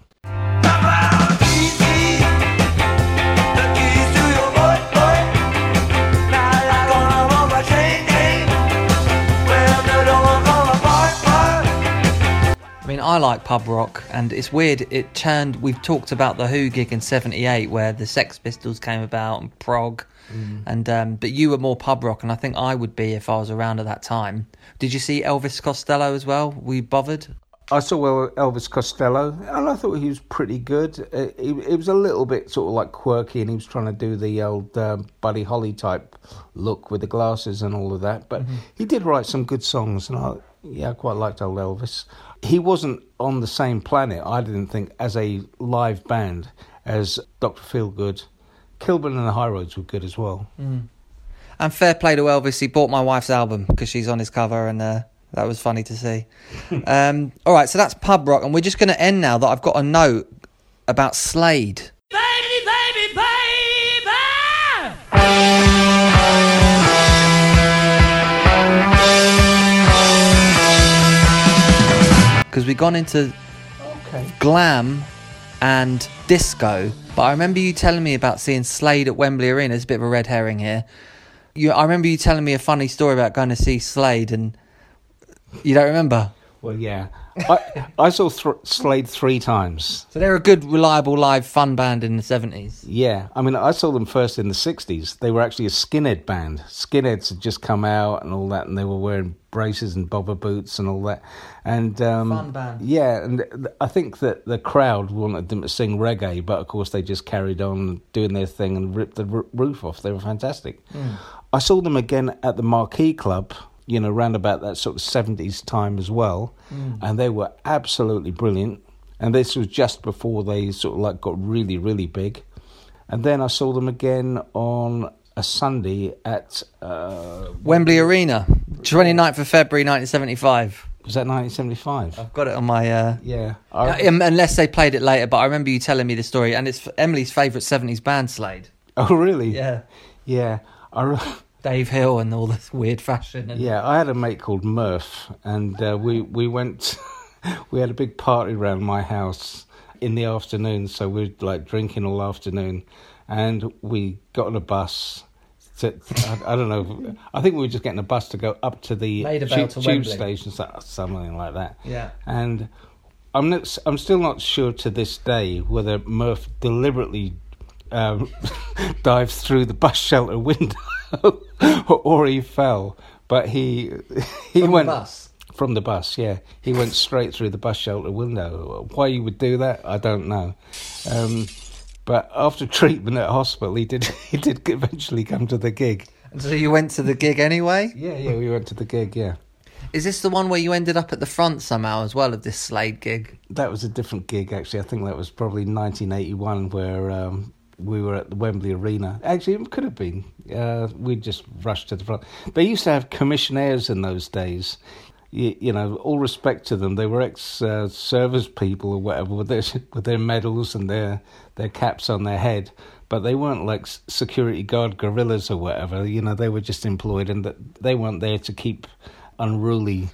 S1: I like pub rock, and it's weird. It turned. We've talked about the Who gig in '78, where the Sex Pistols came about and prog, and um, but you were more pub rock, and I think I would be if I was around at that time. Did you see Elvis Costello as well? Were you bothered?
S3: I saw Elvis Costello, and I thought he was pretty good. Uh, he, it was a little bit sort of like quirky, and he was trying to do the old um, Buddy Holly type look with the glasses and all of that. But he did write some good songs, and I, Yeah, I quite liked old Elvis. He wasn't on the same planet, I didn't think, as a live band as Dr. Feelgood. Kilburn and the High Roads were good as well.
S1: And fair play to Elvis, he bought my wife's album because she's on his cover, and uh, that was funny to see. um, all right, so that's pub rock, and we're just going to end now that I've got a note about Slade. Because we've gone into glam and disco. But I remember you telling me about seeing Slade at Wembley Arena. It's a bit of a red herring here. You, I remember you telling me a funny story about going to see Slade, and you don't remember.
S3: Well, yeah. I, I saw th- Slade three times.
S1: So they're a good, reliable, live, fun band in the seventies.
S3: Yeah, I mean, I saw them first in the 60s. They were actually a skinhead band. Skinheads had just come out and all that, and they were wearing braces and bovver boots and all that. And um,
S1: Fun band.
S3: Yeah, and th- I think that the crowd wanted them to sing reggae, but of course they just carried on doing their thing and ripped the r- roof off. They were fantastic. I saw them again at the Marquee Club, you know, round about that sort of 70s time as well, and they were absolutely brilliant. And this was just before they sort of like got really, really big. And then I saw them again on a Sunday at uh,
S1: Wembley Arena, 29th of February, nineteen seventy-five.
S3: was that 1975?
S1: I've got it on my. Uh,
S3: yeah,
S1: uh, um, unless they played it later, but I remember you telling me the story, and it's Emily's favourite seventies band, Slade.
S3: Oh, really?
S1: Yeah.
S3: Yeah. I re-
S1: Dave Hill and all this weird fashion. And
S3: yeah, I had a mate called Murph, and uh, we we went. we had a big party around my house in the afternoon, so we were like drinking all afternoon, and we got on a bus. To, I, I don't know. I think we were just getting a bus to go up to the tube,
S1: to
S3: tube station, something like that.
S1: Yeah.
S3: And I'm not, I'm still not sure to this day whether Murph deliberately um, dived through the bus shelter window or he fell. But he he
S1: From the
S3: went
S1: bus?
S3: from the bus. Yeah, he went straight through the bus shelter window. Why you would do that, I don't know. Um, but after treatment at hospital, he did he did eventually come to the gig.
S1: And so you went to the gig anyway.
S3: Yeah, yeah, we went to the gig. Yeah.
S1: Is this the one where you ended up at the front somehow as well of this Slade gig?
S3: That was a different gig, actually. I think that was probably 1981, where um, we were at the Wembley Arena. Actually, it could have been. Uh, we just rushed to the front. They used to have commissionaires in those days. You, you know, all respect to them. They were ex-service people or whatever with their with their medals and their their caps on their head. But they weren't like security guard gorillas or whatever. You know, they were just employed, and that they weren't there to keep unruly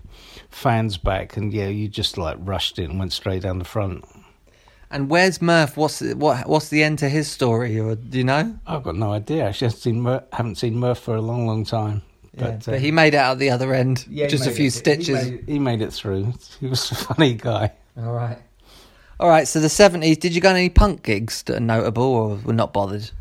S3: fans back. And yeah, you just like rushed in and went straight down the front.
S1: And where's Murph? What's what? What's the end to his story? Or do you know?
S3: I've got no idea. I haven't seen Mur- haven't seen Murph for a long, long time.
S1: Yeah,
S3: But,
S1: but,
S3: uh,
S1: he made it out the other end.
S3: yeah,
S1: just a few
S3: it-
S1: stitches.
S3: He made, he made it through. He was a funny guy.
S1: All right. All right. So the seventies. Did you go on any punk gigs that are notable, or were not bothered?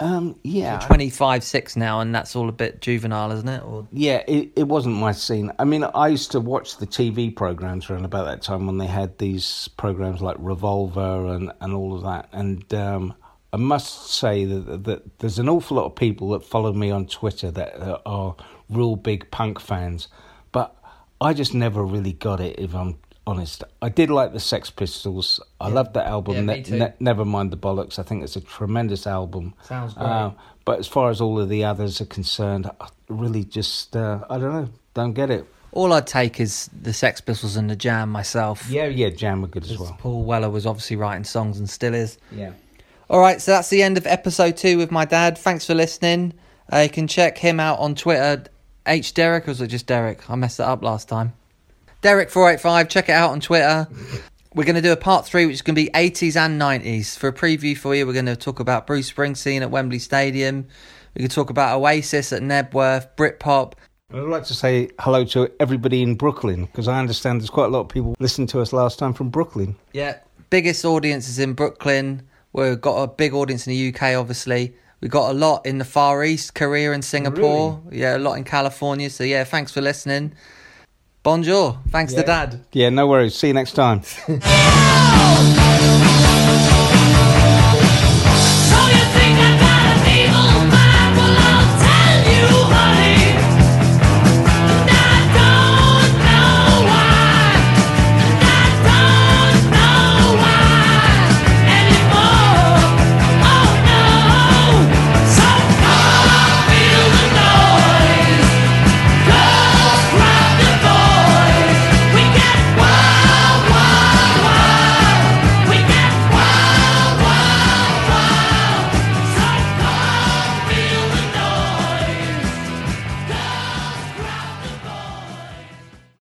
S3: Um, yeah,
S1: Twenty five, six now, and that's all a bit juvenile, isn't it? Or
S3: Yeah, it, it wasn't my scene. I mean, I used to watch the TV programs around about that time when they had these programs like Revolver and, and all of that. And um, I must say that, that there's an awful lot of people that follow me on Twitter that are real big punk fans. But I just never really got it, if I'm honest. I did like the Sex Pistols. I loved that album,
S1: Yeah,
S3: Ne- Ne- Never Mind the Bollocks. I think it's a tremendous album.
S1: Sounds great.
S3: Uh, but as far as all of the others are concerned, I really just, uh, I don't know, don't get it.
S1: all I'd take is the Sex Pistols and the Jam myself.
S3: Yeah, yeah, Jam were good as well.
S1: Paul Weller was obviously writing songs and still is.
S3: Yeah.
S1: All right, so that's the end of episode two with my dad. Thanks for listening. Uh, you can check him out on Twitter, H Derek, or was it just Derek? I messed it up last time. Derek485, check it out on Twitter. We're going to do a part three, which is going to be 80s and 90s. For a preview for you, we're going to talk about Bruce Springsteen at Wembley Stadium. We can talk about Oasis at Knebworth, Britpop.
S3: I'd like to say hello to everybody in Brooklyn because I understand there's quite a lot of people listening to us last time from Brooklyn.
S1: Yeah, biggest audience is in Brooklyn. We've got a big audience in the UK, obviously. We've got a lot in the Far East, Korea and Singapore. Yeah, a lot in California. So, yeah, thanks for listening. Bonjour. Thanks to Dad.
S3: Yeah, no worries. See you next time.